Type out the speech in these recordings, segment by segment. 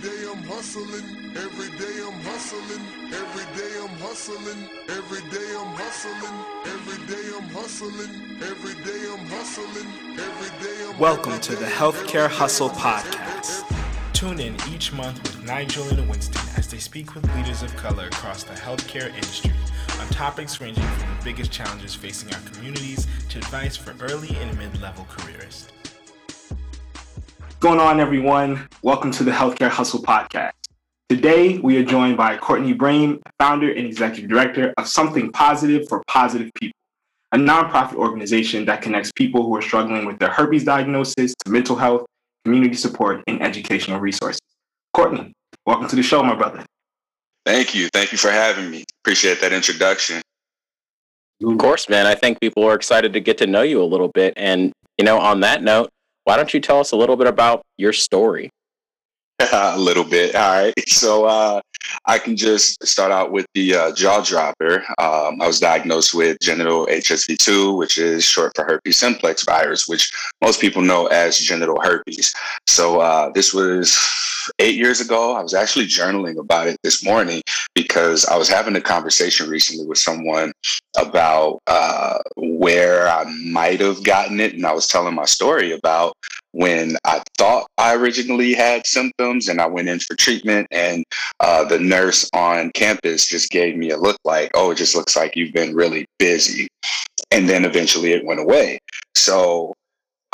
day I'm hustling, every day I'm hustling, every day I'm hustling, every day I'm hustling, every day I'm hustling, every day I'm hustling, every day I'm Welcome to the Healthcare Hustle Podcast. Tune in each month with Nygel and Winston as they speak with leaders of color across the healthcare industry on topics ranging from the biggest challenges facing our communities to advice for early and mid level careerists. Going on, everyone? Welcome to the Healthcare Hustle Podcast. Today, we are joined by Courtney Brame, founder and executive director of Something Positive for Positive People, a nonprofit organization that connects people who are struggling with their herpes diagnosis to mental health, community support, and educational resources. Courtney, welcome to the show, my brother. Thank you. Thank you for having me. Appreciate that introduction. Of course, man. I think people are excited to get to know you a little bit. And, you know, on that note, why don't you tell us a little bit about your story? a little bit. All right. So uh, I can just start out with the uh, jaw dropper. Um, I was diagnosed with genital HSV2, which is short for herpes simplex virus, which most people know as genital herpes. So uh, this was eight years ago. I was actually journaling about it this morning because I was having a conversation recently with someone about uh, where I might have gotten it. And I was telling my story about when I thought I originally had symptoms and I went in for treatment and uh, the nurse on campus just gave me a look like, oh, it just looks like you've been really busy. And then eventually it went away. So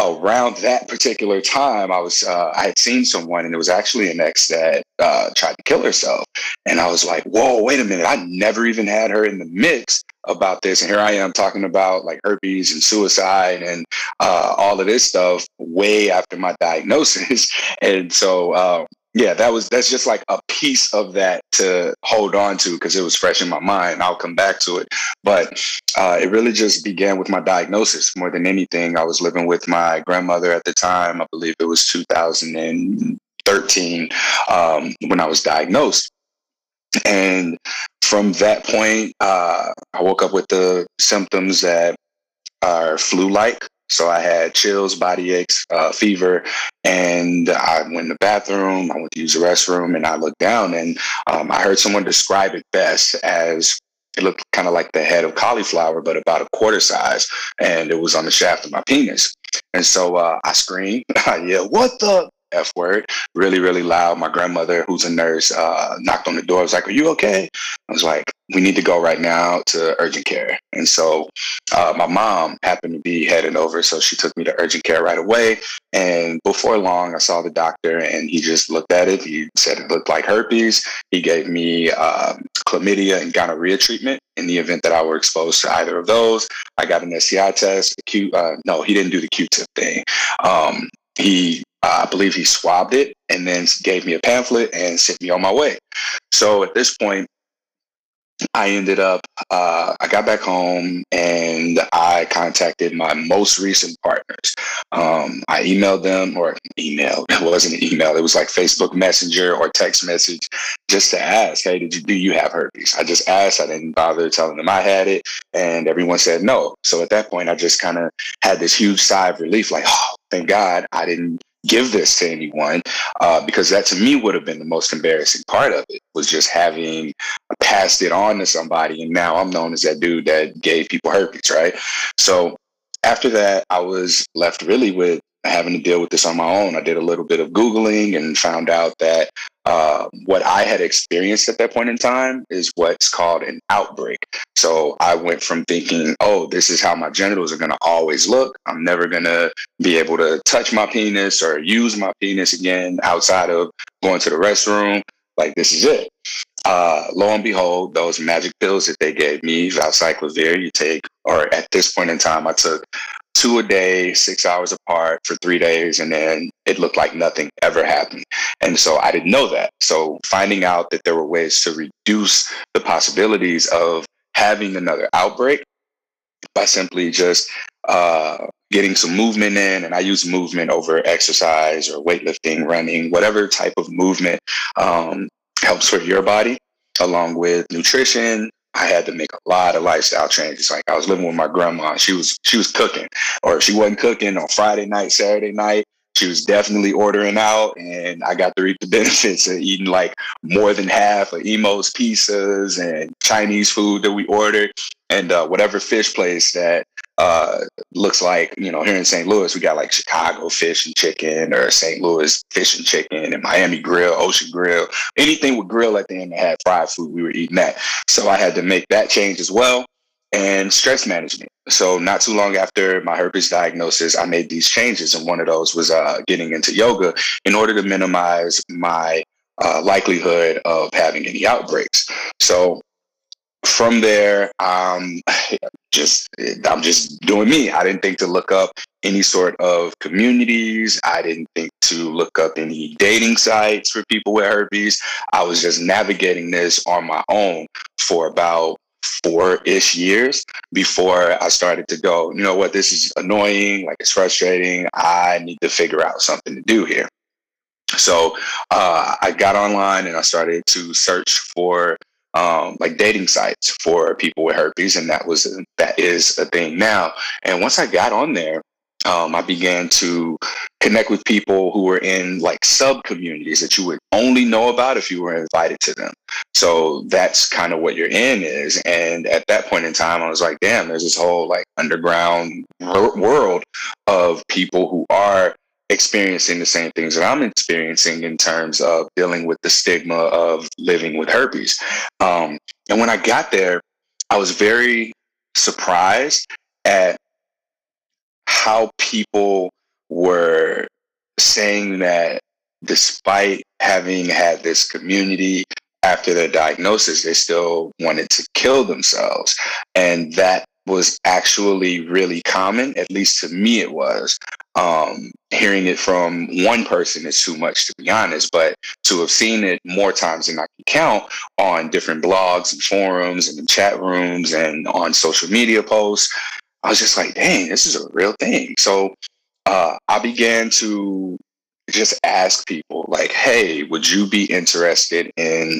around that particular time, I was uh, I had seen someone, and it was actually an ex that uh, tried to kill herself, and I was like, "Whoa, wait a minute! I never even had her in the mix about this, and here I am talking about like herpes and suicide and uh, all of this stuff way after my diagnosis." and so, um, yeah, that was that's just like a piece of that to hold on to because it was fresh in my mind. I'll come back to it, but uh, it really just began with my diagnosis more than anything. I was living with my grandmother at the time. I believe it was 2013 um, when I was diagnosed, and from that point, uh, I woke up with the symptoms that are flu-like. So I had chills, body aches, uh, fever, and I went in the bathroom. I went to use the restroom, and I looked down, and um, I heard someone describe it best as it looked kind of like the head of cauliflower, but about a quarter size, and it was on the shaft of my penis. And so uh, I screamed, I yelled, "What the?" F word really, really loud. My grandmother, who's a nurse, uh, knocked on the door. I was like, Are you okay? I was like, We need to go right now to urgent care. And so uh, my mom happened to be heading over. So she took me to urgent care right away. And before long, I saw the doctor and he just looked at it. He said it looked like herpes. He gave me um, chlamydia and gonorrhea treatment in the event that I were exposed to either of those. I got an STI test. Q, uh, no, he didn't do the Q-tip thing. Um, he uh, I believe he swabbed it and then gave me a pamphlet and sent me on my way. So at this point, I ended up, uh, I got back home and I contacted my most recent partners. Um, I emailed them or email, it wasn't an email, it was like Facebook Messenger or text message just to ask, hey, did you, do you have herpes? I just asked, I didn't bother telling them I had it and everyone said no. So at that point, I just kind of had this huge sigh of relief, like, oh, thank God I didn't give this to anyone uh, because that to me would have been the most embarrassing part of it was just having passed it on to somebody and now i'm known as that dude that gave people herpes right? So after that i was left really with having to deal with this on my own i did a little bit of googling and found out that uh, what I had experienced at that point in time is what's called an outbreak. So I went from thinking, oh, this is how my genitals are going to always look. I'm never going to be able to touch my penis or use my penis again outside of going to the restroom. Like, this is it. Uh, lo and behold, those magic pills that they gave me, valacyclovir, you take, or at this point in time, I took two a day, six hours apart for three days, and then it looked like nothing ever happened. And so I didn't know that. So finding out that there were ways to reduce the possibilities of having another outbreak by simply just uh, getting some movement in, and I use movement over exercise or weightlifting, running, whatever type of movement um, helps for your body, along with nutrition, I had to make a lot of lifestyle changes. Like I was living with my grandma, she was she was cooking, or if she wasn't cooking on Friday night, Saturday night, she was definitely ordering out, and I got to reap the benefits of eating like more than half of Imo's pizzas and Chinese food that we ordered, and uh, whatever fish place that uh, looks like you know here in St. Louis we got like Chicago fish and chicken or St. Louis fish and chicken and Miami Grill, Ocean Grill, anything with grill at the end that had fried food we were eating that. So I had to make that change as well and stress management. So not too long after my herpes diagnosis, I made these changes, and one of those was uh, getting into yoga in order to minimize my uh, likelihood of having any outbreaks. So from there, um, just I'm just doing me. I didn't think to look up any sort of communities. I didn't think to look up any dating sites for people with herpes. I was just navigating this on my own for about four ish years before I started to go, you know what, this is annoying, like it's frustrating. I need to figure out something to do here. So uh, I got online and I started to search for um, like dating sites for people with herpes, and that was that is a thing now. And once I got on there, um, I began to connect with people who were in like sub communities that you would only know about if you were invited to them. So that's kind of what you're in is. And at that point in time, I was like, damn, there's this whole like underground world of people who are experiencing the same things that I'm experiencing in terms of dealing with the stigma of living with herpes. Um, and when I got there, I was very surprised at how people were saying that despite having had this community after their diagnosis, they still wanted to kill themselves. And that was actually really common, at least to me, it was. Um, hearing it from one person is too much, to be honest, but to have seen it more times than I can count on different blogs and forums and in chat rooms and on social media posts, I was just like, dang, this is a real thing. So uh, I began to just ask people, like, hey, would you be interested in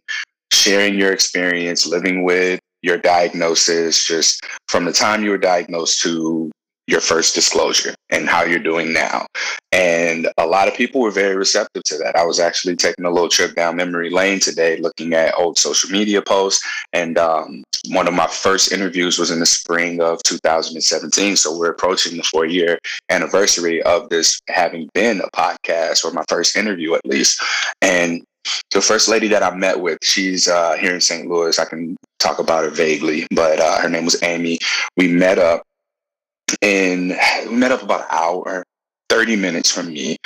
sharing your experience living with your diagnosis, just from the time you were diagnosed to your first disclosure and how you're doing now. And a lot of people were very receptive to that. I was actually taking a little trip down memory lane today, looking at old social media posts. And um, one of my first interviews was in the spring of 2017. So we're approaching the four year anniversary of this having been a podcast or my first interview at least. And the first lady that I met with, she's uh, here in St. Louis. I can talk about her vaguely, but uh, her name was Amy. We met up and we met up about an hour, 30 minutes from me.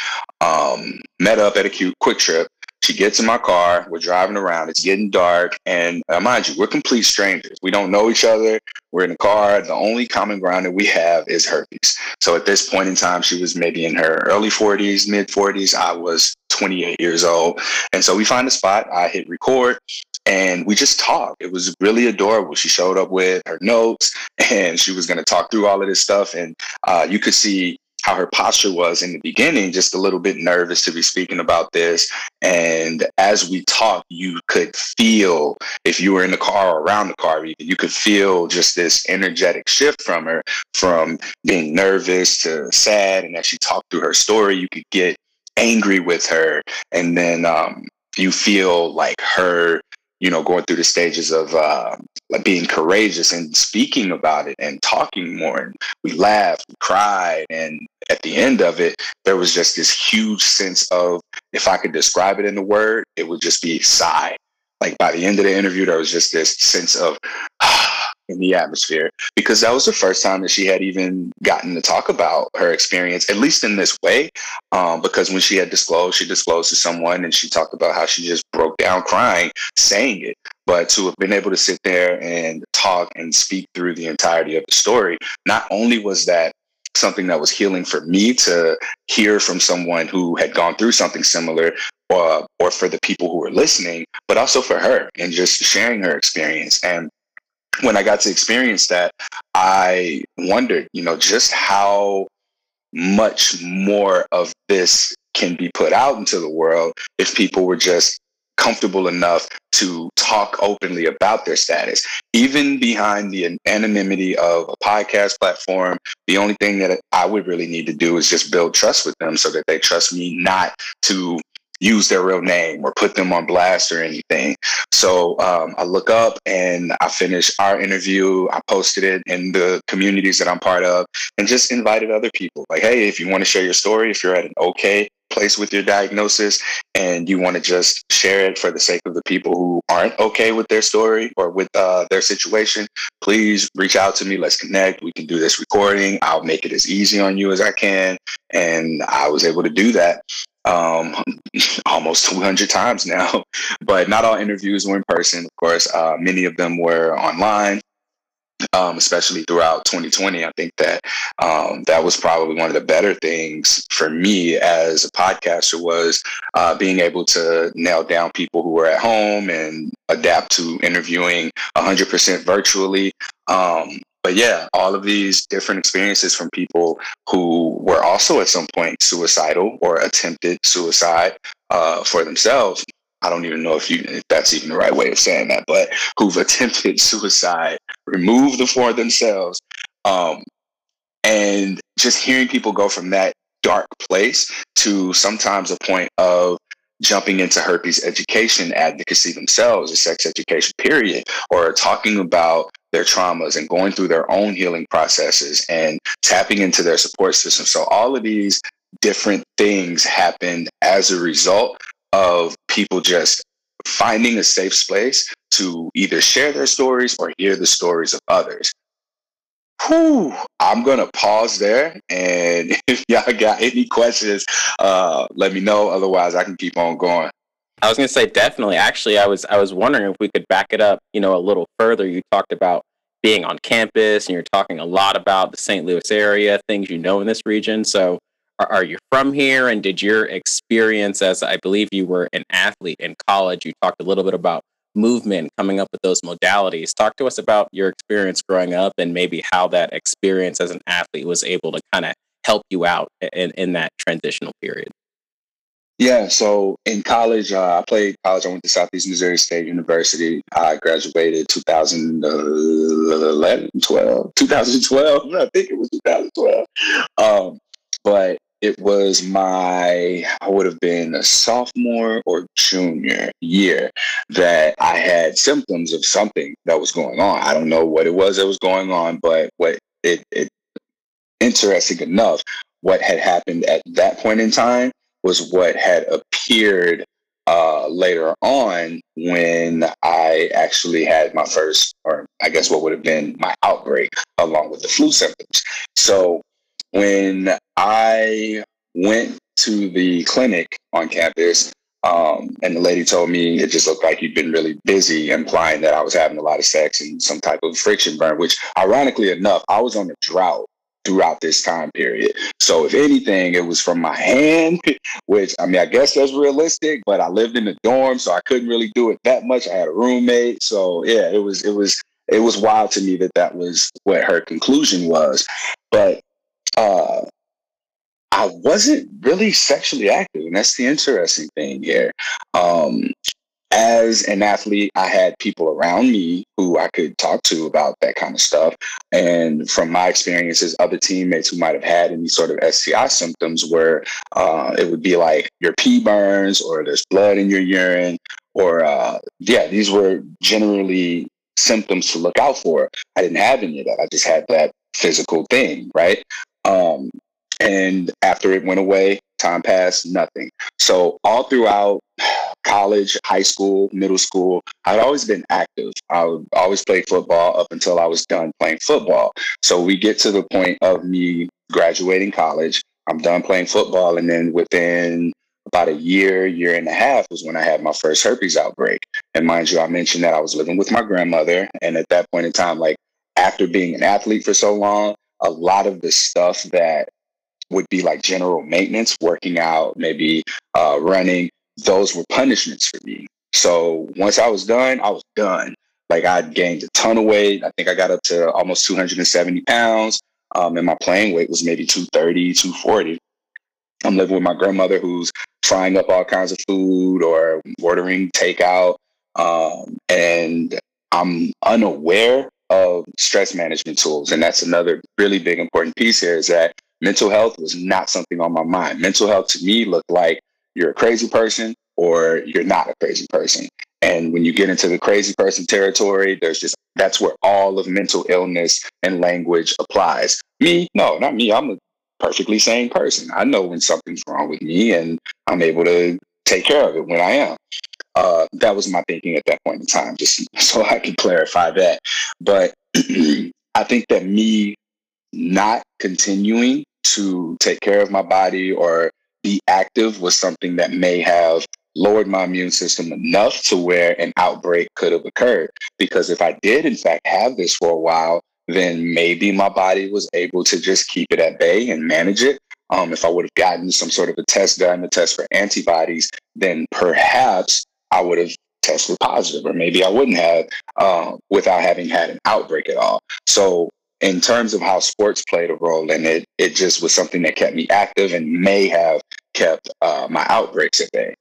Um, met up at a cute QuikTrip. She gets in my car. We're driving around. It's getting dark. And uh, mind you, we're complete strangers. We don't know each other. We're in the car. The only common ground that we have is herpes. So at this point in time, she was maybe in her early 40s, mid 40s. I was 28 years old. And so we find a spot. I hit record and we just talked. It was really adorable. She showed up with her notes and she was going to talk through all of this stuff. And uh, you could see how her posture was in the beginning, just a little bit nervous to be speaking about this. And as we talked, you could feel, if you were in the car or around the car, even, you could feel just this energetic shift from her, from being nervous to sad. And as she talked through her story, you could get angry with her. And then um, you feel like her you know, going through the stages of uh, being courageous and speaking about it and talking more. And we laughed, we cried, and at the end of it, there was just this huge sense of, if I could describe it in a word, it would just be sigh. Like by the end of the interview, there was just this sense of, in the atmosphere because that was the first time that she had even gotten to talk about her experience, at least in this way. Um, because when she had disclosed, she disclosed to someone and she talked about how she just broke down crying saying it. But to have been able to sit there and talk and speak through the entirety of the story, not only was that something that was healing for me to hear from someone who had gone through something similar or, or for the people who were listening, but also for her and just sharing her experience. And when I got to experience that, I wondered, you know, just how much more of this can be put out into the world if people were just comfortable enough to talk openly about their status, even behind the anonymity of a podcast platform. The only thing that I would really need to do is just build trust with them so that they trust me not to use their real name or put them on blast or anything. So um, I look up and I finish our interview. I posted it in the communities that I'm part of and just invited other people like, hey, if you want to share your story, if you're at an okay place with your diagnosis and you want to just share it for the sake of the people who aren't okay with their story or with uh, their situation, please reach out to me. Let's connect. We can do this recording. I'll make it as easy on you as I can. And I was able to do that um, almost 200 times now. But not all interviews were in person. Of course, uh, many of them were online. Um, especially throughout 2020, I think that um, that was probably one of the better things for me as a podcaster was uh, being able to nail down people who were at home and adapt to interviewing 100% virtually. Um, but yeah, all of these different experiences from people who were also at some point suicidal or attempted suicide uh, for themselves. I don't even know if you if that's even the right way of saying that, but who've attempted suicide, removed the for themselves, um, and just hearing people go from that dark place to sometimes a point of jumping into herpes education advocacy themselves, a sex education period, or talking about their traumas and going through their own healing processes and tapping into their support system. So all of these different things happened as a result of people just finding a safe space to either share their stories or hear the stories of others. Whew, I'm gonna pause there, and if y'all got any questions, uh, let me know. Otherwise, I can keep on going. I was going to say definitely. Actually, I was I was wondering if we could back it up, you know, a little further. You talked about being on campus, and you're talking a lot about the St. Louis area, things you know in this region. So, are, you from here? And did your experience, as I believe you were an athlete in college, you talked a little bit about movement, coming up with those modalities. Talk to us about your experience growing up, and maybe how that experience as an athlete was able to kind of help you out in in that transitional period. Yeah, so in college, uh, I played college. I went to Southeast Missouri State University. I graduated 2011, 12, 2012. I think it was 2012. Um, but it was my, I would have been a sophomore or junior year that I had symptoms of something that was going on. I don't know what it was that was going on, but what it, it interesting enough, what had happened at that point in time was what had appeared uh, later on when I actually had my first, or I guess what would have been my outbreak along with the flu symptoms. So when I went to the clinic on campus, um, and the lady told me it just looked like you'd been really busy, implying that I was having a lot of sex and some type of friction burn, which ironically enough, I was on a drought throughout this time period. So if anything, it was from my hand, which I mean, I guess that's realistic, but I lived in the dorm, so I couldn't really do it that much. I had a roommate. So yeah, it was, it was, it was wild to me that that was what her conclusion was. But, uh, I wasn't really sexually active, and that's the interesting thing here. Um, as an athlete, I had people around me who I could talk to about that kind of stuff. And from my experiences, other teammates who might have had any sort of STI symptoms where uh, it would be like your pee burns or there's blood in your urine, or uh, yeah, these were generally symptoms to look out for. I didn't have any of that. I just had that physical thing, right? Um, and after it went away, time passed, nothing. So all throughout college, high school, middle school, I'd always been active. I always play football up until I was done playing football. So we get to the point of me graduating college. I'm done playing football. And then within about a year, year and a half was when I had my first herpes outbreak. And mind you, I mentioned that I was living with my grandmother. And at that point in time, like after being an athlete for so long, a lot of the stuff that would be like general maintenance, working out, maybe uh, running. Those were punishments for me. So once I was done, I was done. Like I gained a ton of weight. I think I got up to almost 270 pounds. Um, and my playing weight was maybe 230, 240. I'm living with my grandmother who's frying up all kinds of food or ordering takeout. Um, and I'm unaware of stress management tools. And that's another really big important piece here is that mental health was not something on my mind. Mental health to me looked like you're a crazy person or you're not a crazy person. And when you get into the crazy person territory, there's just that's where all of mental illness and language applies. Me, no, not me. I'm a perfectly sane person. I know when something's wrong with me and I'm able to take care of it when I am. Uh, that was my thinking at that point in time, just so I can clarify that. But I think that me not continuing to take care of my body or be active was something that may have lowered my immune system enough to where an outbreak could have occurred. Because if I did, in fact, have this for a while, then maybe my body was able to just keep it at bay and manage it. Um, if I would have gotten some sort of a test done, a test for antibodies, then perhaps I would have tested positive, or maybe I wouldn't have uh, without having had an outbreak at all. So, in terms of how sports played a role in it, it just was something that kept me active and may have kept uh, my outbreaks at bay.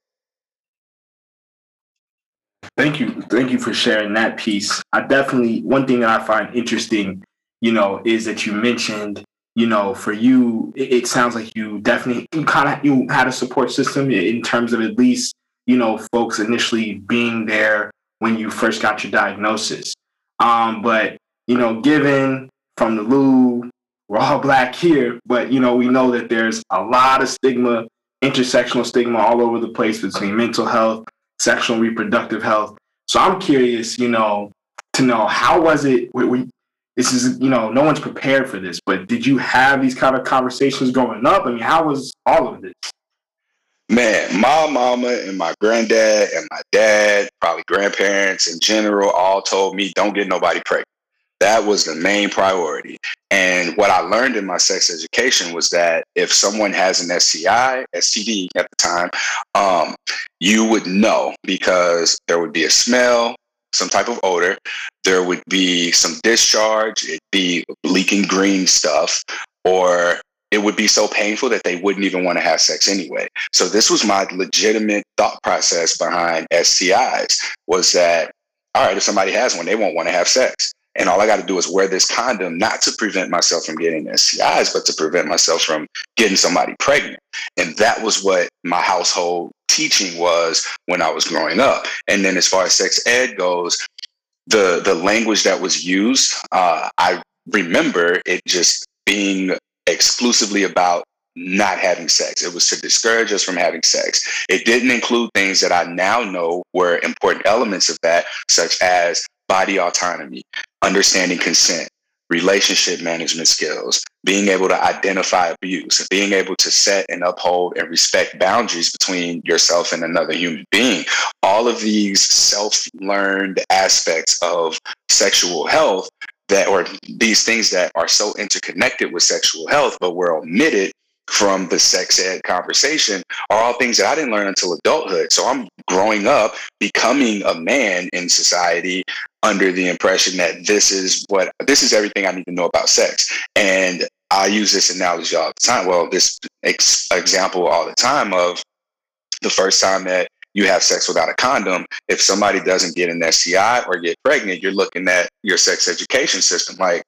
Thank you. Thank you for sharing that piece. I definitely, one thing that I find interesting, you know, is that you mentioned, you know, for you, it, sounds like you definitely, kind of, you had a support system in terms of at least, you know, folks initially being there when you first got your diagnosis. Um, but, you know, given from the Lou, we're all black here, but, you know, we know that there's a lot of stigma, intersectional stigma all over the place between mental health sexual and reproductive health. So I'm curious, you know, to know how was it? We, we, this is, you know, no one's prepared for this, but did you have these kind of conversations growing up? I mean, how was all of this? Man, my mama and my granddad and my dad, probably grandparents in general, all told me don't get nobody pregnant. That was the main priority. And what I learned in my sex education was that if someone has an STI, STD at the time, um, you would know because there would be a smell, some type of odor, there would be some discharge, it'd be leaking green stuff, or it would be so painful that they wouldn't even want to have sex anyway. So this was my legitimate thought process behind STIs was that all right, if somebody has one, they won't want to have sex. And all I got to do is wear this condom, not to prevent myself from getting STIs, but to prevent myself from getting somebody pregnant. And that was what my household teaching was when I was growing up. And then as far as sex ed goes, the the language that was used, uh, I remember it just being exclusively about not having sex. It was to discourage us from having sex. It didn't include things that I now know were important elements of that, such as body autonomy, understanding consent, relationship management skills, being able to identify abuse, being able to set and uphold and respect boundaries between yourself and another human being. All of these self learned aspects of sexual health that, or these things that are so interconnected with sexual health, but were omitted from the sex ed conversation are all things that I didn't learn until adulthood. So I'm growing up, becoming a man in society under the impression that this is what this is everything I need to know about sex. And I use this analogy all the time. Well, this ex- example all the time of the first time that you have sex without a condom. If somebody doesn't get an STI or get pregnant, you're looking at your sex education system like,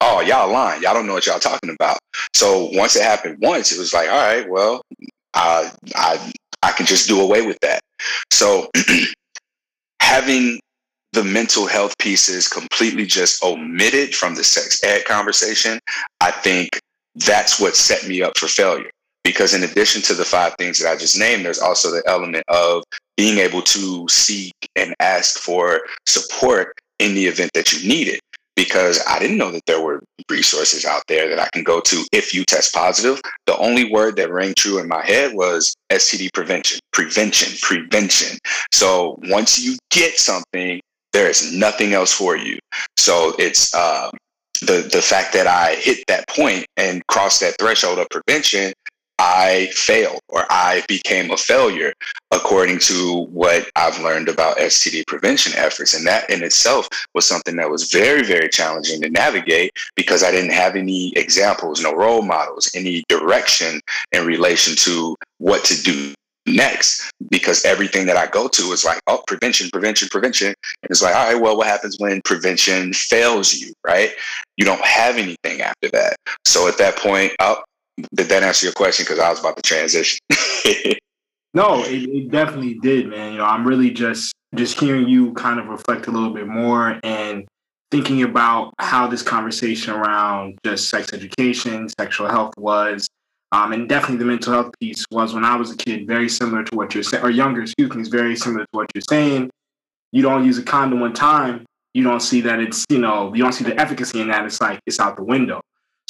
oh, y'all lying. Y'all don't know what y'all talking about. So once it happened once, it was like, all right, well, uh, I I can just do away with that. So having the mental health pieces completely just omitted from the sex ed conversation, I think that's what set me up for failure. Because in addition to the five things that I just named, there's also the element of being able to seek and ask for support in the event that you need it because I didn't know that there were resources out there that I can go to if you test positive. The only word that rang true in my head was STD prevention, prevention, prevention. So once you get something, there is nothing else for you. So it's um, the the fact that I hit that point and crossed that threshold of prevention I failed or I became a failure according to what I've learned about STD prevention efforts. And that in itself was something that was very, very challenging to navigate because I didn't have any examples, no role models, any direction in relation to what to do next because everything that I go to is like, oh, prevention, prevention, prevention. And it's like, all right, well, what happens when prevention fails you, right? You don't have anything after that. So at that point, oh, did that answer your question? Because I was about to transition. no, it, it definitely did, man. You know, I'm really just just hearing you kind of reflect a little bit more and thinking about how this conversation around just sex education, sexual health was um, and definitely the mental health piece was when I was a kid, very similar to what you're saying, or younger, excuse me, is very similar to what you're saying. You don't use a condom one time, you don't see that it's, you know, you don't see the efficacy in that. It's like it's out the window.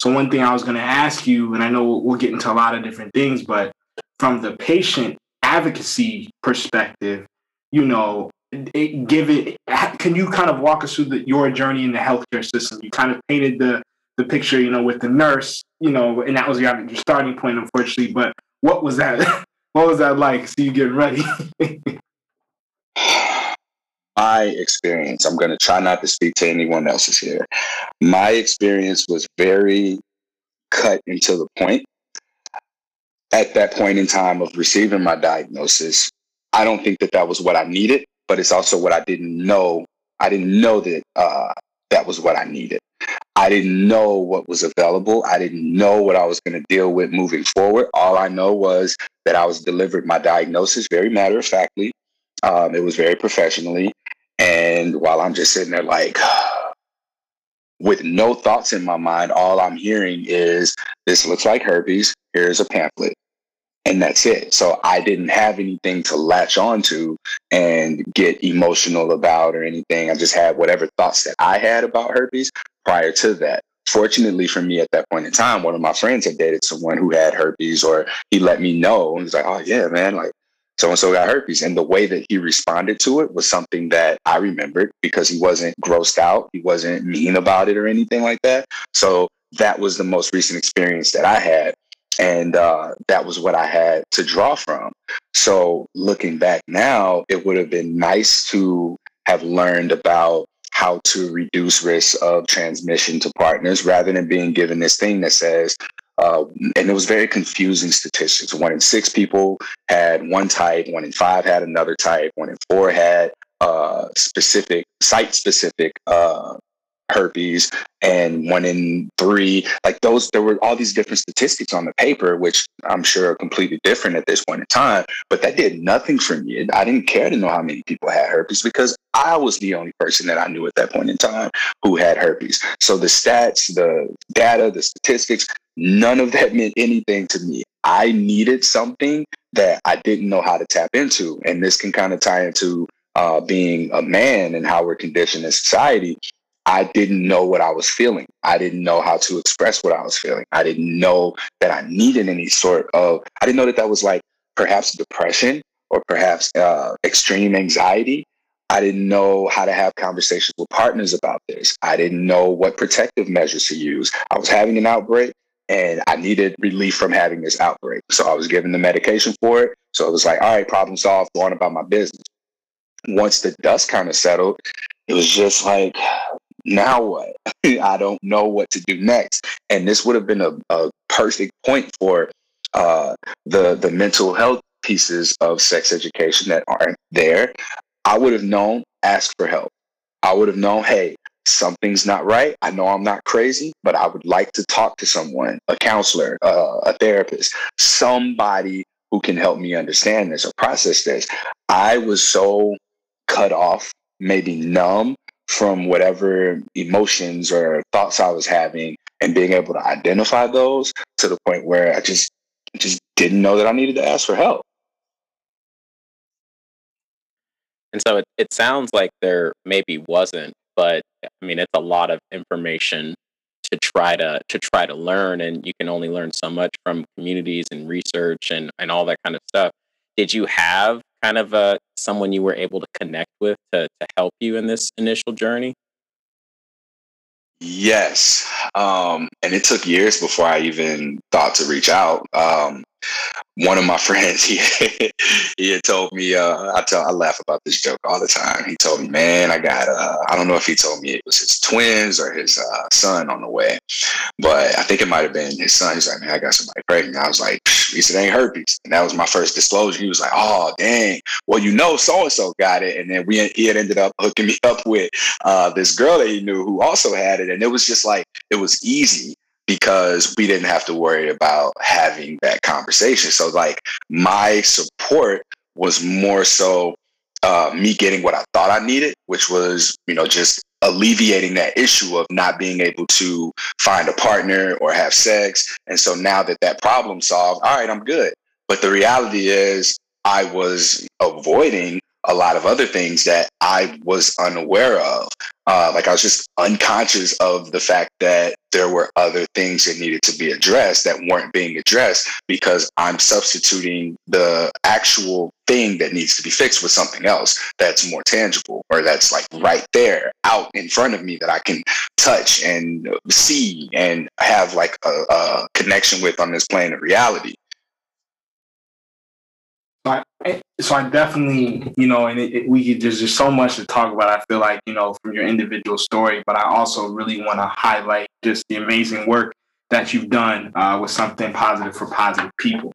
So, one thing I was going to ask you, and I know we'll get into a lot of different things, but from the patient advocacy perspective, you know, it, give it, can you kind of walk us through the, your journey in the healthcare system? You kind of painted the, the picture, you know, with the nurse, you know, and that was your, your starting point, unfortunately. But what was that? what was that like? See you getting ready. My experience, I'm going to try not to speak to anyone else's here. My experience was very cut into the point. At that point in time of receiving my diagnosis, I don't think that that was what I needed, but it's also what I didn't know. I didn't know that uh, that was what I needed. I didn't know what was available. I didn't know what I was going to deal with moving forward. All I know was that I was delivered my diagnosis very matter of factly. Um, it was very professionally. And while I'm just sitting there like, with no thoughts in my mind, all I'm hearing is this looks like herpes. Here's a pamphlet. And that's it. So I didn't have anything to latch onto and get emotional about or anything. I just had whatever thoughts that I had about herpes prior to that. Fortunately for me at that point in time, one of my friends had dated someone who had herpes, or he let me know and was like, oh, yeah, man, like so and so got herpes. And the way that he responded to it was something that I remembered because he wasn't grossed out, he wasn't mean about it or anything like that. So that was the most recent experience that I had. And uh, that was what I had to draw from. So looking back now, it would have been nice to have learned about how to reduce risk of transmission to partners rather than being given this thing that says, uh, and it was very confusing statistics. One in six people had one type, one in five had another type, one in four had uh, specific site specific uh, herpes and one in three like those there were all these different statistics on the paper which i'm sure are completely different at this point in time but that did nothing for me. I didn't care to know how many people had herpes because i was the only person that i knew at that point in time who had herpes. So the stats the data the statistics none of that meant anything to me. I needed something that i didn't know how to tap into and this can kind of tie into uh, being a man and how we're conditioned in society I didn't know what I was feeling. I didn't know how to express what I was feeling. I didn't know that I needed any sort of, I didn't know that that was like perhaps depression or perhaps uh, extreme anxiety. I didn't know how to have conversations with partners about this. I didn't know what protective measures to use. I was having an outbreak and I needed relief from having this outbreak. So I was given the medication for it. So it was like, all right, problem solved, going about my business. Once the dust kind of settled, it was just like, now what? I don't know what to do next. And this would have been a, a perfect point for uh, the the mental health pieces of sex education that aren't there. I would have known, ask for help. I would have known, hey, something's not right. I know I'm not crazy, but I would like to talk to someone, a counselor, uh, a therapist, somebody who can help me understand this or process this. I was so cut off, maybe numb from whatever emotions or thoughts I was having and being able to identify those to the point where I just just didn't know that I needed to ask for help. And so it, it sounds like there maybe wasn't, but I mean it's a lot of information to try to to try to learn and you can only learn so much from communities and research and, and all that kind of stuff. Did you have kind of uh, someone you were able to connect with to, to help you in this initial journey? Yes. Um, and it took years before I even thought to reach out. Um, one of my friends, he he had told me, uh, I tell I laugh about this joke all the time. He told me, man, I got, uh, I don't know if he told me it was his twins or his uh, son on the way, but I think it might have been his son. He's like, man, I got somebody pregnant. I was like, he said, ain't herpes, and that was my first disclosure. He was like, oh dang, well you know, so and so got it, and then we he had ended up hooking me up with uh, this girl that he knew who also had it, and it was just like it was easy because we didn't have to worry about having that conversation. So like my support was more so uh, me getting what I thought I needed, which was, you know, just alleviating that issue of not being able to find a partner or have sex. And so now that that problem solved, all right, I'm good. But the reality is I was avoiding a lot of other things that I was unaware of. Uh, like I was just unconscious of the fact that there were other things that needed to be addressed that weren't being addressed because I'm substituting the actual thing that needs to be fixed with something else that's more tangible or that's like right there out in front of me that I can touch and see and have like a, a connection with on this plane of reality. So I, definitely, you know, and it, it, we there's just so much to talk about. I feel like, you know, from your individual story, but I also really want to highlight just the amazing work that you've done uh, with something positive for positive people.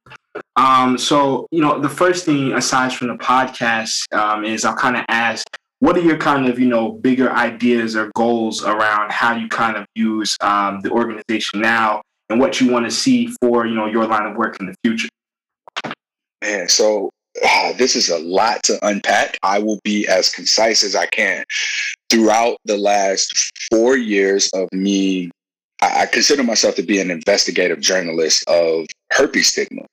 Um, so, you know, the first thing aside from the podcast um, is I'll kind of ask, what are your kind of, you know, bigger ideas or goals around how you kind of use um, the organization now and what you want to see for, you know, your line of work in the future? Man, so uh, this is a lot to unpack. I will be as concise as I can. Throughout the last four years of me, I, I consider myself to be an investigative journalist of herpes stigma.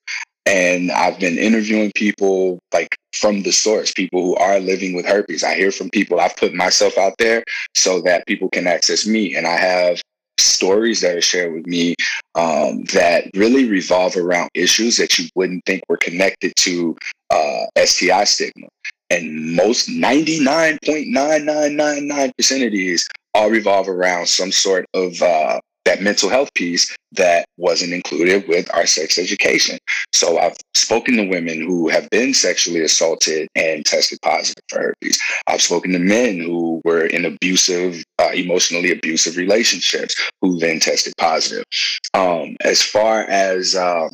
And I've been interviewing people like from the source, people who are living with herpes. I hear from people. I've put myself out there so that people can access me. And I have stories that are shared with me um, that really revolve around issues that you wouldn't think were connected to uh, STI stigma. And most 99.9999% of these all revolve around some sort of uh, that mental health piece that wasn't included with our sex education. So I've spoken to women who have been sexually assaulted and tested positive for herpes. I've spoken to men who were in abusive, uh, emotionally abusive relationships who then tested positive. Um, as far as um,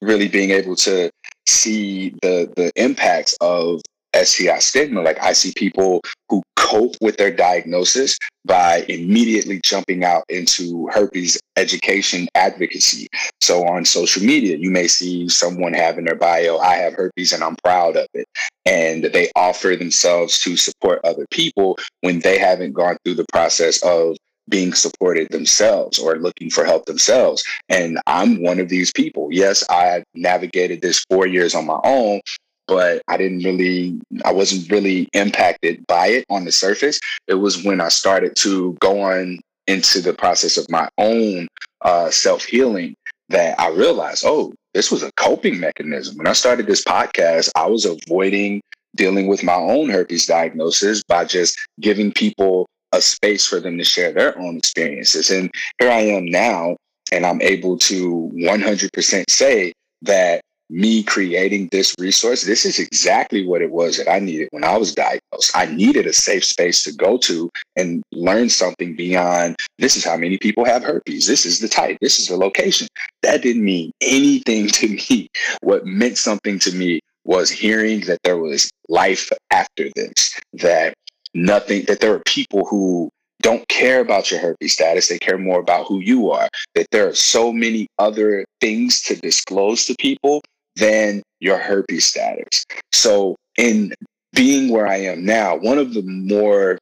really being able to see the the impacts of STI stigma. Like I see people who cope with their diagnosis by immediately jumping out into herpes education advocacy. So on social media, you may see someone having their bio, I have herpes and I'm proud of it. And they offer themselves to support other people when they haven't gone through the process of being supported themselves or looking for help themselves. And I'm one of these people. Yes, I navigated this four years on my own, but I didn't really, I wasn't really impacted by it on the surface. It was when I started to go on into the process of my own uh, self healing that I realized, oh, this was a coping mechanism. When I started this podcast, I was avoiding dealing with my own herpes diagnosis by just giving people a space for them to share their own experiences. And here I am now, and I'm able to 100% say that me creating this resource, this is exactly what it was that I needed when I was diagnosed. I needed a safe space to go to and learn something beyond this is how many people have herpes. This is the type. This is the location. That didn't mean anything to me. What meant something to me was hearing that there was life after this, that nothing, that there are people who don't care about your herpes status. They care more about who you are. That there are so many other things to disclose to people than your herpes status. So, in being where I am now, one of the more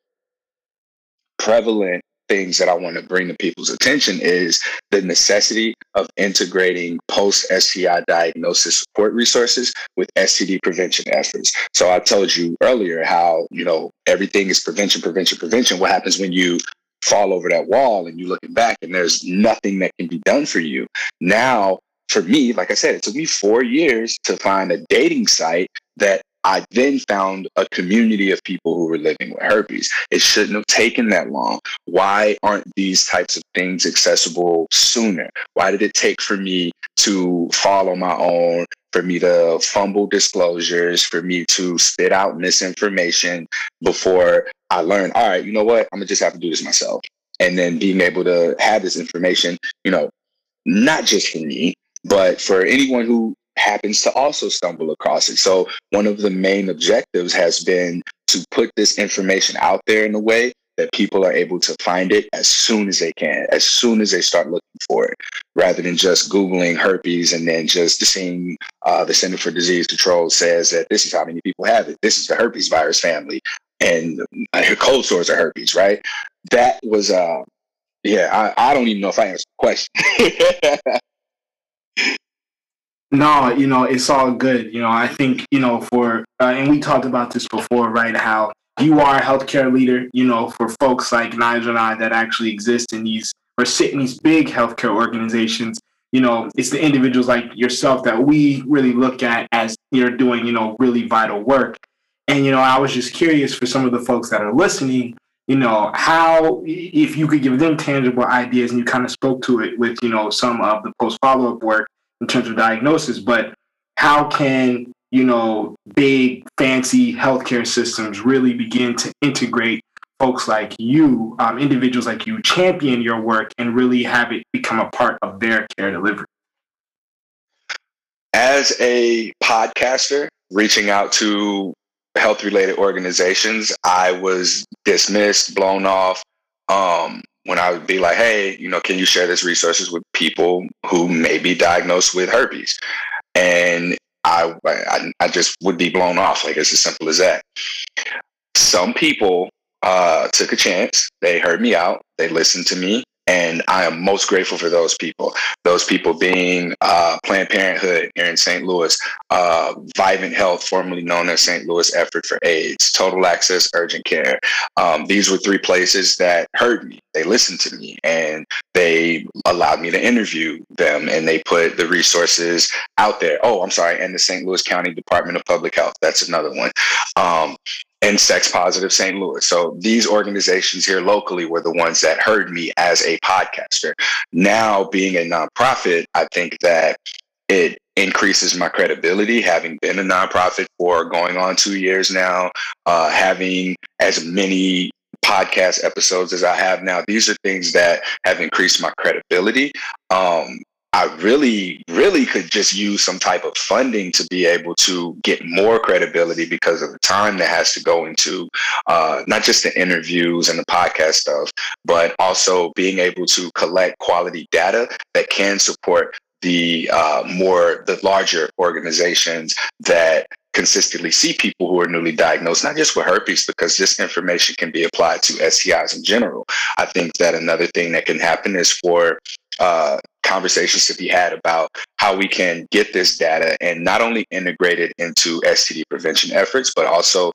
prevalent things that I want to bring to people's attention is the necessity of integrating post STI diagnosis support resources with STD prevention efforts. So I told you earlier how, you know, everything is prevention, prevention, prevention. What happens when you fall over that wall and you looking back and there's nothing that can be done for you? Now for me, like I said, it took me four years to find a dating site that I then found a community of people who were living with herpes. It shouldn't have taken that long. Why aren't these types of things accessible sooner? Why did it take for me to follow my own, for me to fumble disclosures, for me to spit out misinformation before I learned, all right, you know what? I'm gonna just have to do this myself. And then being able to have this information, you know, not just for me, but for anyone who happens to also stumble across it. So one of the main objectives has been to put this information out there in a way that people are able to find it as soon as they can, as soon as they start looking for it, rather than just Googling herpes and then just seeing uh, the Center for Disease Control says that this is how many people have it. This is the herpes virus family. And uh, cold sores are herpes, right? That was, uh, yeah, I, I don't even know if I answered the question. No, you know, it's all good. You know, I think, you know, for, uh, and we talked about this before, right? How you are a healthcare leader, you know, for folks like Nygel and I that actually exist in these or sit in these big healthcare organizations. You know, it's the individuals like yourself that we really look at as you're doing, you know, really vital work. And, you know, I was just curious for some of the folks that are listening, you know, how, if you could give them tangible ideas and you kind of spoke to it with, you know, some of the post follow up work in terms of diagnosis, but how can you know big fancy healthcare systems really begin to integrate folks like you, um, individuals like you, champion your work and really have it become a part of their care delivery? As a podcaster, reaching out to health related organizations, I was dismissed, blown off. Um, when I would be like, hey, you know, can you share this resources with people who may be diagnosed with herpes? And I, I, I just would be blown off. Like it's as simple as that. Some people uh, took a chance. They heard me out. They listened to me. And I am most grateful for those people. Those people being uh, Planned Parenthood here in St. Louis, uh, Vivent Health, formerly known as St. Louis Effort for AIDS, Total Access Urgent Care. Um, these were three places that heard me. They listened to me and they allowed me to interview them and they put the resources out there. Oh, I'm sorry. And the St. Louis County Department of Public Health. That's another one. Um, and Sex Positive St. Louis. So these organizations here locally were the ones that heard me as a podcaster. Now, being a nonprofit, I think that it increases my credibility having been a nonprofit for going on two years now, uh, having as many podcast episodes as I have now. These are things that have increased my credibility. Um, I really, really could just use some type of funding to be able to get more credibility because of the time that has to go into uh, not just the interviews and the podcast stuff, but also being able to collect quality data that can support the uh, more the larger organizations that consistently see people who are newly diagnosed, not just with herpes, because this information can be applied to STIs in general. I think that another thing that can happen is for uh, conversations to be had about how we can get this data and not only integrate it into STD prevention efforts, but also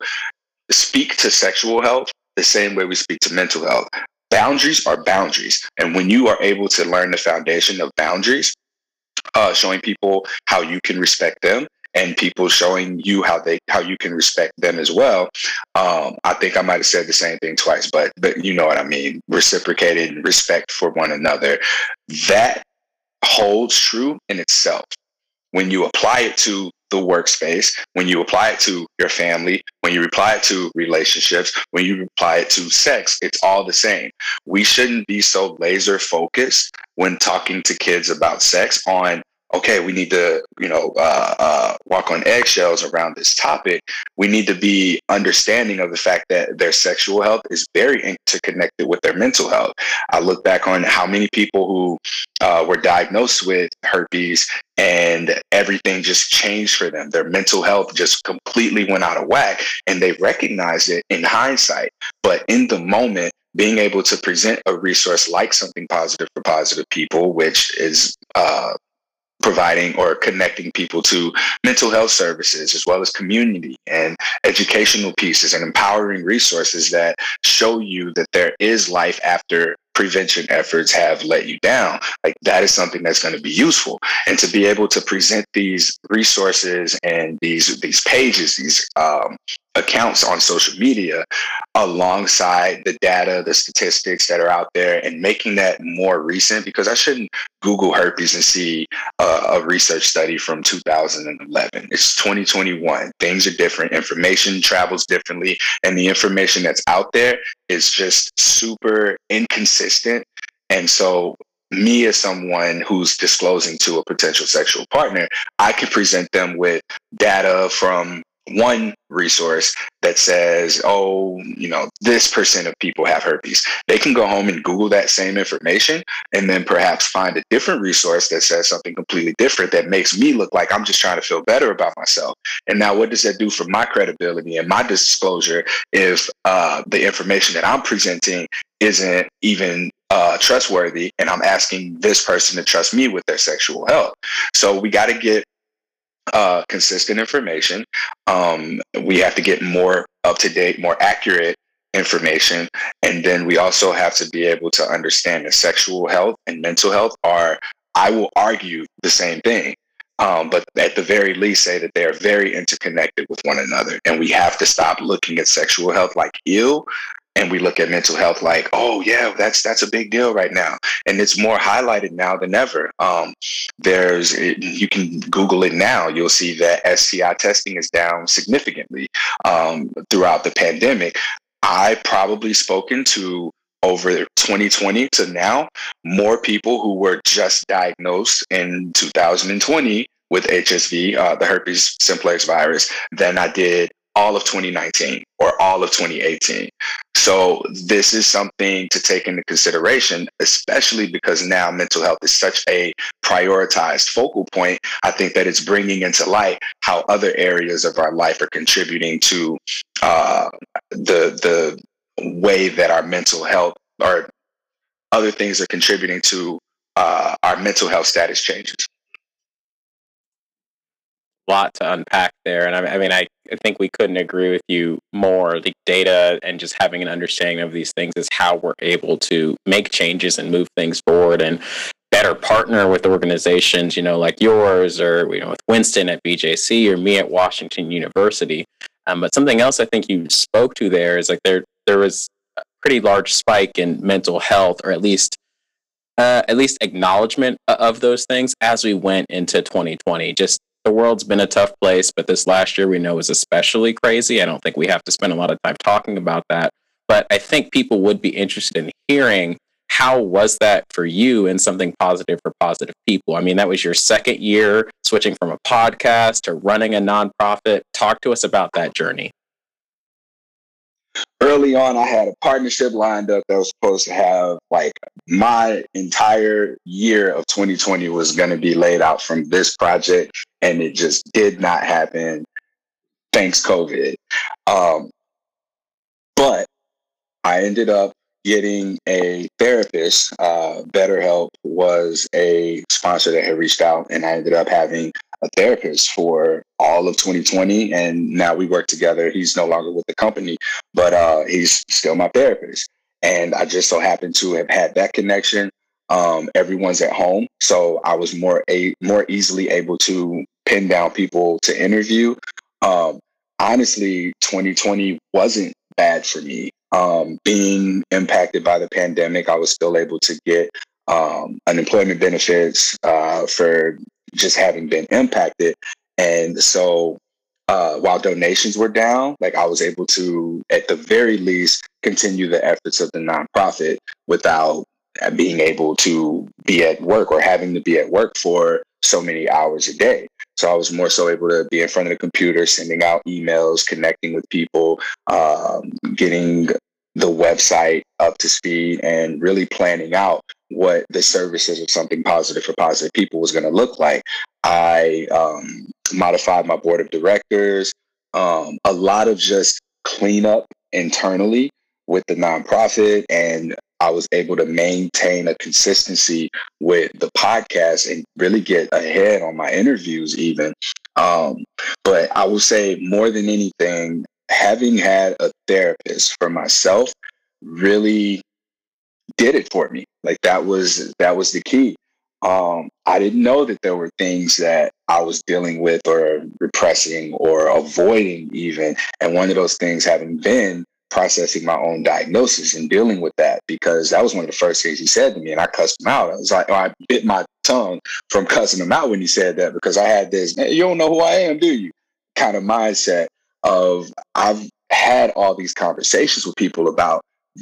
speak to sexual health the same way we speak to mental health. Boundaries are boundaries. And when you are able to learn the foundation of boundaries, uh, showing people how you can respect them and people showing you how they how you can respect them as well. Um, I think I might have said the same thing twice, but but you know what I mean. Reciprocated respect for one another. That holds true in itself. When you apply it to the workspace, when you apply it to your family, when you apply it to relationships, when you apply it to sex, it's all the same. We shouldn't be so laser focused when talking to kids about sex on okay, we need to, you know, uh, uh, walk on eggshells around this topic. We need to be understanding of the fact that their sexual health is very interconnected with their mental health. I look back on how many people who uh, were diagnosed with herpes and everything just changed for them. Their mental health just completely went out of whack and they recognized it in hindsight. But in the moment, being able to present a resource like something positive for positive people, which is uh, providing or connecting people to mental health services as well as community and educational pieces and empowering resources that show you that there is life after prevention efforts have let you down. Like that is something that's going to be useful. And to be able to present these resources and these these pages, these um, accounts on social media alongside the data, the statistics that are out there and making that more recent because I shouldn't Google herpes and see a, research study from 2011. It's 2021. Things are different. Information travels differently. And the information that's out there is just super inconsistent. And so me as someone who's disclosing to a potential sexual partner, I can present them with data from one resource that says, oh, you know, this percent of people have herpes. They can go home and Google that same information and then perhaps find a different resource that says something completely different that makes me look like I'm just trying to feel better about myself. And now, what does that do for my credibility and my disclosure if uh, the information that I'm presenting isn't even uh, trustworthy and I'm asking this person to trust me with their sexual health? So we got to get uh, consistent information. Um, we have to get more up to date, more accurate information. And then we also have to be able to understand that sexual health and mental health are, I will argue, the same thing. Um, but at the very least, say that they are very interconnected with one another. And we have to stop looking at sexual health like ill and we look at mental health like oh yeah that's that's a big deal right now. And it's more highlighted now than ever. Um, there's you can google it now you'll see that sti testing is down significantly um, throughout the pandemic. I probably spoken to over 2020 to now more people who were just diagnosed in 2020 with hsv uh, the herpes simplex virus than i did all of 2019 or all of 2018. So this is something to take into consideration, especially because now mental health is such a prioritized focal point. I think that it's bringing into light how other areas of our life are contributing to uh, the the way that our mental health or other things are contributing to uh, our mental health status changes lot to unpack there. And I, I mean, I, I think we couldn't agree with you more. The data and just having an understanding of these things is how we're able to make changes and move things forward and better partner with organizations, you know, like yours or, you know, with Winston at BJC or me at Washington University. Um, but something else I think you spoke to there is like there, there was a pretty large spike in mental health or at least uh, at least acknowledgement of those things as we went into 2020. Just the world's been a tough place, but this last year we know was especially crazy. I don't think we have to spend a lot of time talking about that. But I think people would be interested in hearing how was that for you and something positive for positive people? I mean, that was your second year switching from a podcast to running a nonprofit. Talk to us about that journey early on i had a partnership lined up that was supposed to have like my entire year of 2020 was going to be laid out from this project and it just did not happen thanks covid. Um, but i ended up getting a therapist uh, betterhelp was a sponsor that had reached out and i ended up having a therapist for all of 2020 and now we work together. He's no longer with the company but uh, he's still my therapist. And i just so happened to have had that connection um, everyone's at home. So i was more a more easily able to pin down people to interview. Um, honestly 2020 wasn't bad for me. Um, being impacted by the pandemic i was still able to get um, unemployment benefits uh, for just having been impacted. And so uh, while donations were down, like I was able to, at the very least, continue the efforts of the nonprofit without being able to be at work or having to be at work for so many hours a day. So I was more so able to be in front of the computer, sending out emails, connecting with people, um, getting the website up to speed, and really planning out what the services of something positive for positive people was going to look like. I um, modified my board of directors, um, a lot of just cleanup internally with the nonprofit, and I was able to maintain a consistency with the podcast and really get ahead on my interviews, even. Um, but I will say more than anything, having had a therapist for myself really did it for me. Like that was that was the key. Um, I didn't know that there were things that I was dealing with or repressing or avoiding even. And one of those things having been processing my own diagnosis and dealing with that because that was one of the first things he said to me and I cussed him out. I was like, I bit my tongue from cussing him out when he said that because I had this, you don't know who I am, do you? Kind of mindset of I've had all these conversations with people about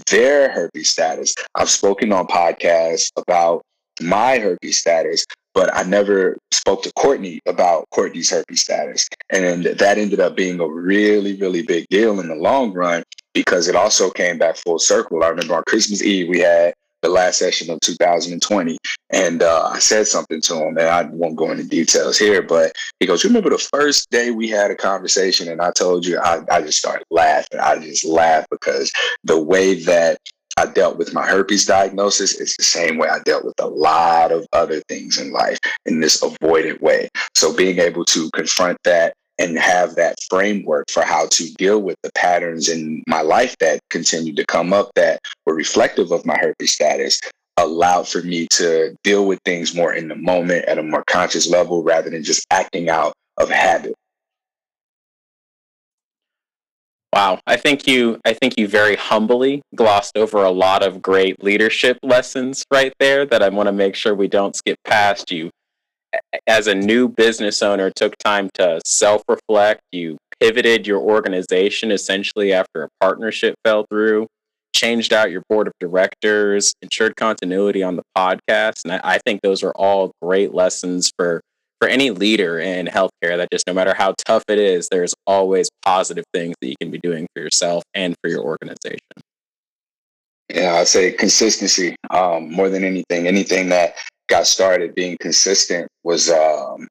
their herpes status. I've spoken on podcasts about my herpes status, but I never spoke to Courtney about Courtney's herpes status. And that ended up being a really, really big deal in the long run because it also came back full circle. I remember on Christmas Eve, we had the last session of 2020. And uh, I said something to him, and I won't go into details here, but he goes, You Remember the first day we had a conversation, and I told you, I, I just started laughing. I just laughed because the way that I dealt with my herpes diagnosis is the same way I dealt with a lot of other things in life in this avoidant way. So being able to confront that and have that framework for how to deal with the patterns in my life that continued to come up that were reflective of my herpes status allowed for me to deal with things more in the moment at a more conscious level rather than just acting out of habit. Wow, I think you I think you very humbly glossed over a lot of great leadership lessons right there that I want to make sure we don't skip past you as a new business owner took time to self reflect. You pivoted your organization essentially after a partnership fell through, changed out your board of directors, ensured continuity on the podcast. And I, I think those are all great lessons for for any leader in healthcare that just no matter how tough it is, there's always positive things that you can be doing for yourself and for your organization. Yeah, I'd say consistency um, more than anything. Anything that got started, being consistent was um,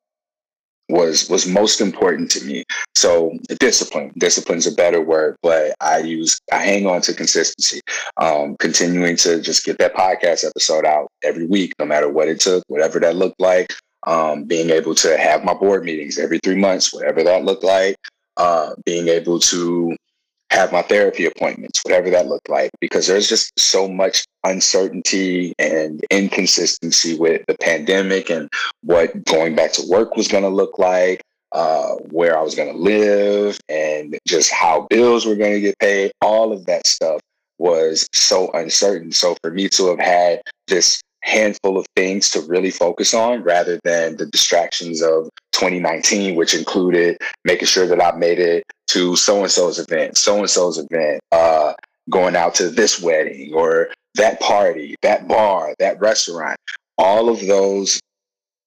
was was most important to me. So discipline, discipline's a better word, but I use I hang on to consistency, um, continuing to just get that podcast episode out every week, no matter what it took, whatever that looked like. Um, being able to have my board meetings every three months, whatever that looked like. Uh, being able to have my therapy appointments, whatever that looked like, because there's just so much uncertainty and inconsistency with the pandemic and what going back to work was going to look like, uh, where I was going to live, and just how bills were going to get paid. All of that stuff was so uncertain. So for me to have had this handful of things to really focus on rather than the distractions of 2019, which included making sure that I made it to so and so's event, so and so's event, uh, going out to this wedding or that party, that bar, that restaurant. All of those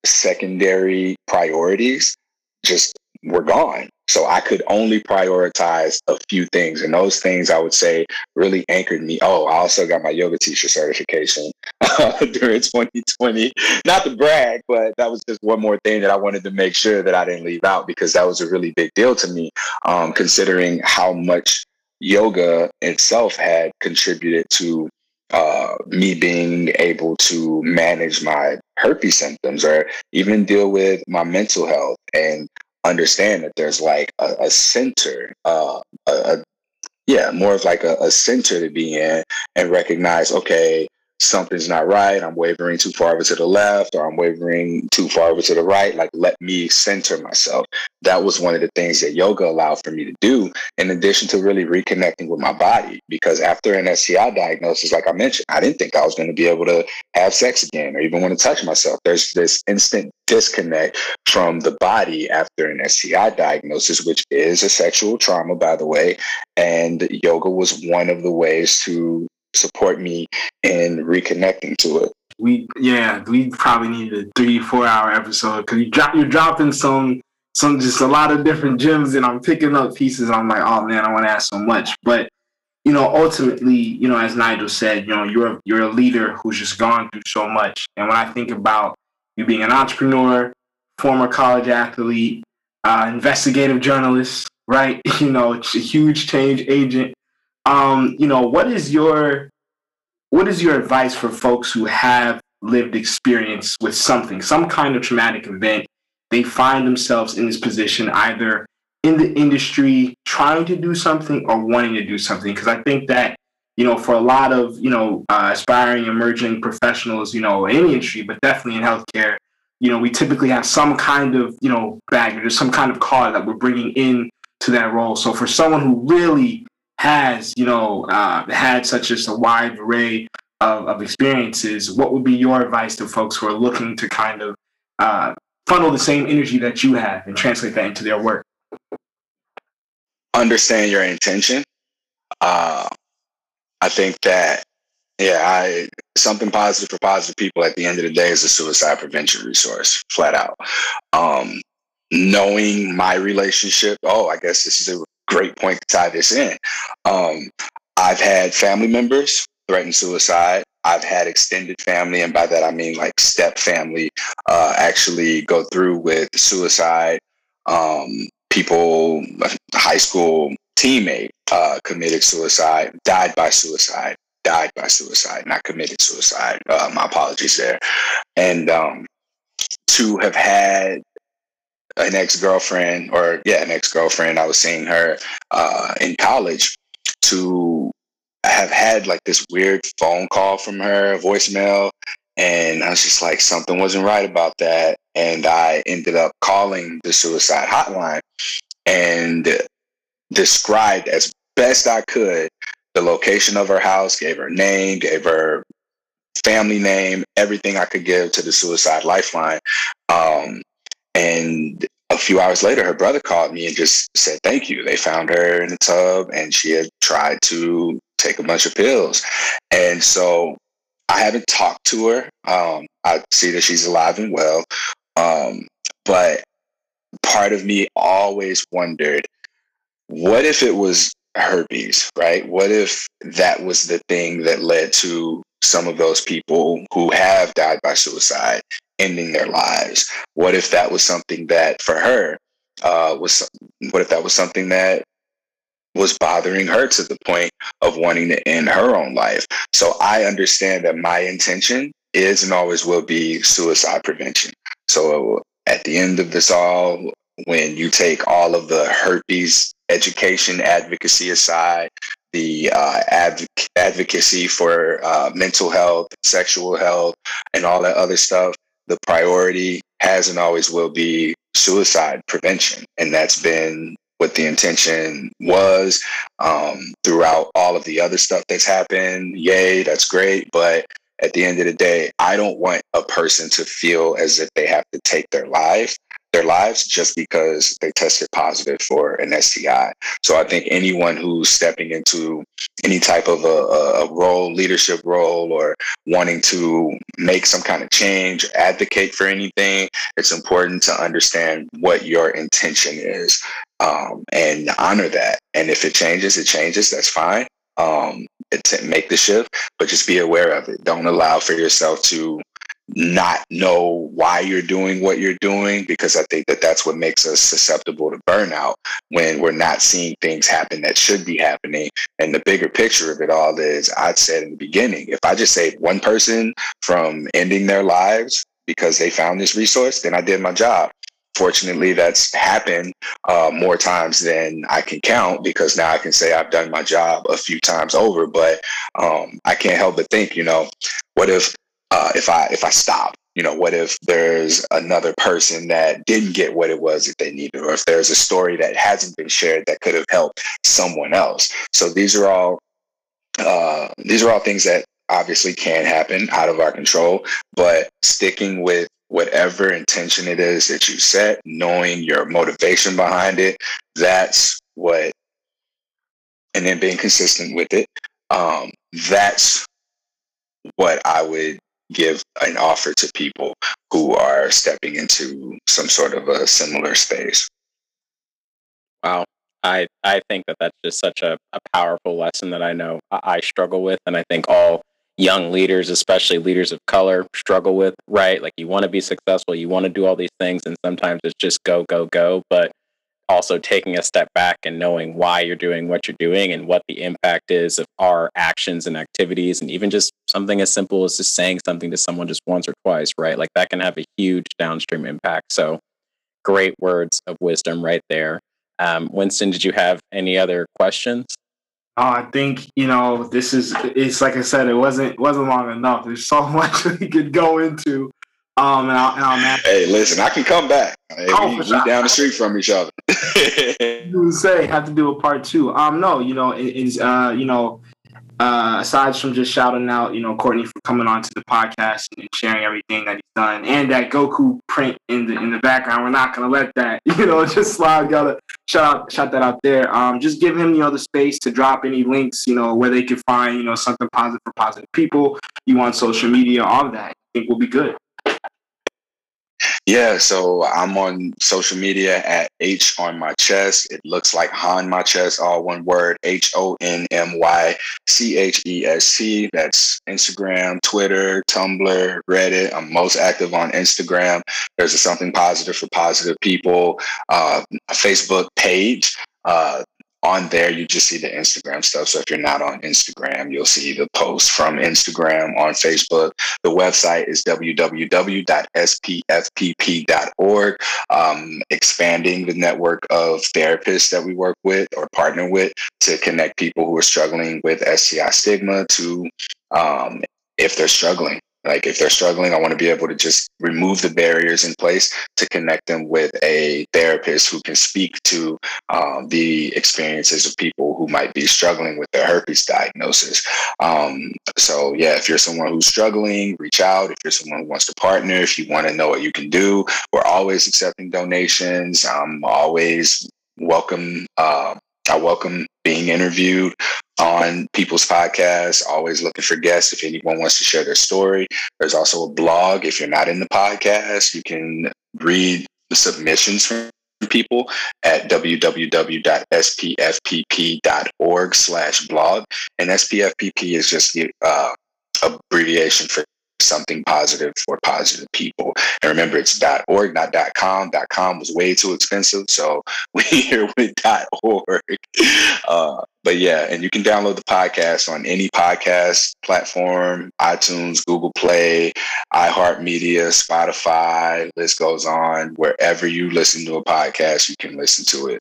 secondary priorities just were gone. So I could only prioritize a few things. And those things I would say really anchored me. Oh, I also got my yoga teacher certification during 2020. Not to brag, but that was just one more thing that I wanted to make sure that I didn't leave out because that was a really big deal to me, um, considering how much yoga itself had contributed to uh, me being able to manage my herpes symptoms or even deal with my mental health and understand that there's like a, a center, uh, a, a, yeah, more of like a, a center to be in and recognize, okay, something's not right. I'm wavering too far over to the left or I'm wavering too far over to the right. Like, let me center myself. That was one of the things that yoga allowed for me to do, in addition to really reconnecting with my body. Because after an STI diagnosis, like I mentioned, I didn't think I was going to be able to have sex again or even want to touch myself. There's this instant disconnect from the body after an STI diagnosis, which is a sexual trauma, by the way. And yoga was one of the ways to support me in reconnecting to it. We yeah, we probably need a three four hour episode because you drop you're dropping some some just a lot of different gems and I'm picking up pieces. I'm like, oh man, I want to ask so much, but you know, ultimately, you know, as Nygel said, you know, you're you're a leader who's just gone through so much. And when I think about you being an entrepreneur, former college athlete, uh, investigative journalist, right? You know, it's a huge change agent um, you know, what is your what is your advice for folks who have lived experience with something, some kind of traumatic event? They find themselves in this position either in the industry trying to do something or wanting to do something. Because I think that you know, for a lot of, you know, uh, aspiring, emerging professionals, you know, in the industry, but definitely in healthcare, you know, we typically have some kind of, you know, baggage or some kind of car that we're bringing in to that role. So for someone who really has, you know, uh, had such as a wide array of, of, experiences, what would be your advice to folks who are looking to kind of uh, funnel the same energy that you have and translate that into their work? Understand your intention. Uh, I think that, yeah, I something positive for positive people at the end of the day is a suicide prevention resource, flat out. Um, knowing my relationship, oh, I guess this is a great point to tie this in. Um, I've had family members threaten suicide. I've had extended family, and by that I mean like step family, uh, actually go through with suicide. Um, people, high school teammate, uh, committed suicide, died by suicide, died by suicide, not committed suicide. Uh, my apologies there. And um, to have had an ex girlfriend, or yeah, an ex girlfriend, I was seeing her uh, in college, to have had like this weird phone call from her, voicemail. And I was just like, something wasn't right about that. And I ended up calling the suicide hotline and described as best I could the location of her house, gave her name, gave her family name, everything I could give to the suicide lifeline. Um, and a few hours later, her brother called me and just said, Thank you. They found her in the tub and she had tried to take a bunch of pills. And so I haven't talked to her. Um, I see that she's alive and well. Um, but part of me always wondered what if it was herpes, right? What if that was the thing that led to some of those people who have died by suicide ending their lives? What if that was something that for her uh, was, what if that was something that was bothering her to the point of wanting to end her own life? So I understand that my intention is and always will be suicide prevention. So at the end of this all, when you take all of the herpes education advocacy aside, the uh, adv- advocacy for uh, mental health, sexual health, and all that other stuff, the priority has and always will be suicide prevention. And that's been what the intention was um, throughout all of the other stuff that's happened. Yay, that's great. But at the end of the day, I don't want a person to feel as if they have to take their life their lives just because they tested positive for an STI. So I think anyone who's stepping into any type of a, a, role, leadership role, or wanting to make some kind of change, advocate for anything, it's important to understand what your intention is um, and honor that. And if it changes, it changes. That's fine. Um, make the shift, but just be aware of it. Don't allow for yourself to not know why you're doing what you're doing because I think that that's what makes us susceptible to burnout when we're not seeing things happen that should be happening. And the bigger picture of it all is I'd said in the beginning, if I just save one person from ending their lives because they found this resource, then I did my job. Fortunately, that's happened uh, more times than I can count because now I can say I've done my job a few times over. But um, I can't help but think, you know, what if uh, if I if I stop? You know, what if there's another person that didn't get what it was that they needed, or if there's a story that hasn't been shared that could have helped someone else? So these are all uh, these are all things that obviously can happen out of our control, but sticking with whatever intention it is that you set, knowing your motivation behind it, that's what, and then being consistent with it, um, that's what I would give an offer to people who are stepping into some sort of a similar space. Wow. I, I think that that's just such a, a powerful lesson that I know I, I struggle with. And I think all young leaders, especially leaders of color, struggle with, right? Like you want to be successful, you want to do all these things, and sometimes it's just go, go, go. But also taking a step back and knowing why you're doing what you're doing and what the impact is of our actions and activities and even just something as simple as just saying something to someone just once or twice right like that can have a huge downstream impact so great words of wisdom right there um, winston did you have any other questions Oh, I think you know this is. It's like I said, it wasn't wasn't long enough. There's so much we could go into. Um, and I'll, and I'll Hey, listen, I can come back. Hey, oh, we, we down the street from each other. you say have to do a part two. Um, no, you know, it, it's uh, you know, uh, aside from just shouting out, you know, Courtney for coming on to the podcast and sharing everything that he's done, and that Goku print in the in the background, we're not gonna let that, you know, just slide. Gotta shout out, shout that out there. Um, just give him, you know, the space to drop any links, you know, where they can find, you know, something positive for positive people. You want social media, all of that. I think will be good. Yeah, so I'm on social media at H on my chest. It looks like Han my chest, all one word, H O N M Y C H E S T. That's Instagram, Twitter, Tumblr, Reddit. I'm most active on Instagram. There's a something positive for positive people, uh, Facebook page. Uh, on there, you just see the Instagram stuff. So if you're not on Instagram, you'll see the posts from Instagram on Facebook. The website is www.spfpp.org, um, expanding the network of therapists that we work with or partner with to connect people who are struggling with STI stigma to um, if they're struggling like if they're struggling, I want to be able to just remove the barriers in place to connect them with a therapist who can speak to um, the experiences of people who might be struggling with their herpes diagnosis. Um, so yeah, if you're someone who's struggling, reach out. If you're someone who wants to partner, if you want to know what you can do, we're always accepting donations. I'm always welcome. Uh, I welcome being interviewed on people's podcasts, always looking for guests if anyone wants to share their story. There's also a blog. If you're not in the podcast, you can read the submissions from people at www.spfpp.org slash blog. And SPFPP is just the uh, abbreviation for something positive for positive people. And remember, it's .org, not .com. .com was way too expensive, so we're here with .org. Uh, but yeah, and you can download the podcast on any podcast platform: iTunes, Google Play, iHeartMedia, Spotify. List goes on. Wherever you listen to a podcast, you can listen to it.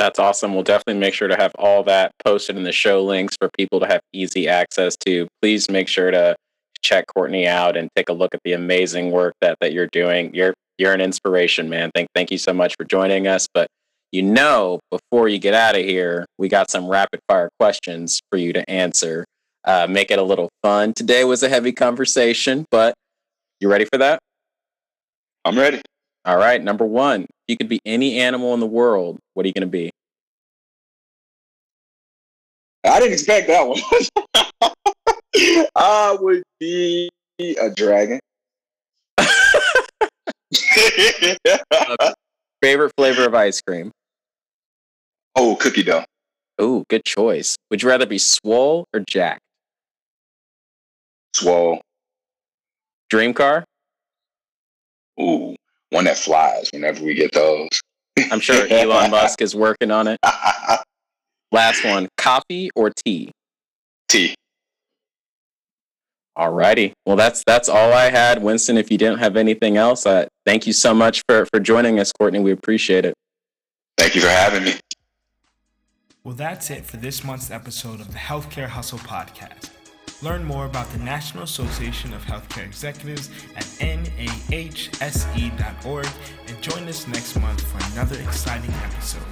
That's awesome. We'll definitely make sure to have all that posted in the show links for people to have easy access to. Please make sure to check Courtney out and take a look at the amazing work that that you're doing. You're you're an inspiration, man. Thank thank you so much for joining us. But you know, before you get out of here, we got some rapid fire questions for you to answer. Uh, make it a little fun. Today was a heavy conversation, but you ready for that? I'm ready. All right. Number one, you could be any animal in the world, what are you going to be? I didn't expect that one. I would be a dragon. Favorite flavor of ice cream? Oh, cookie dough. Oh, good choice. Would you rather be swole or jack? Swole. Dream car? Ooh, one that flies whenever we get those. I'm sure Elon Musk is working on it. Last one, coffee or tea? Tea. All righty. Well, that's that's all I had, Winston. If you didn't have anything else, uh, thank you so much for for joining us, Courtney. We appreciate it. Thank you for having me. Well, that's it for this month's episode of the Healthcare Hustle podcast. Learn more about the National Association of Healthcare Executives at nahse.org and join us next month for another exciting episode.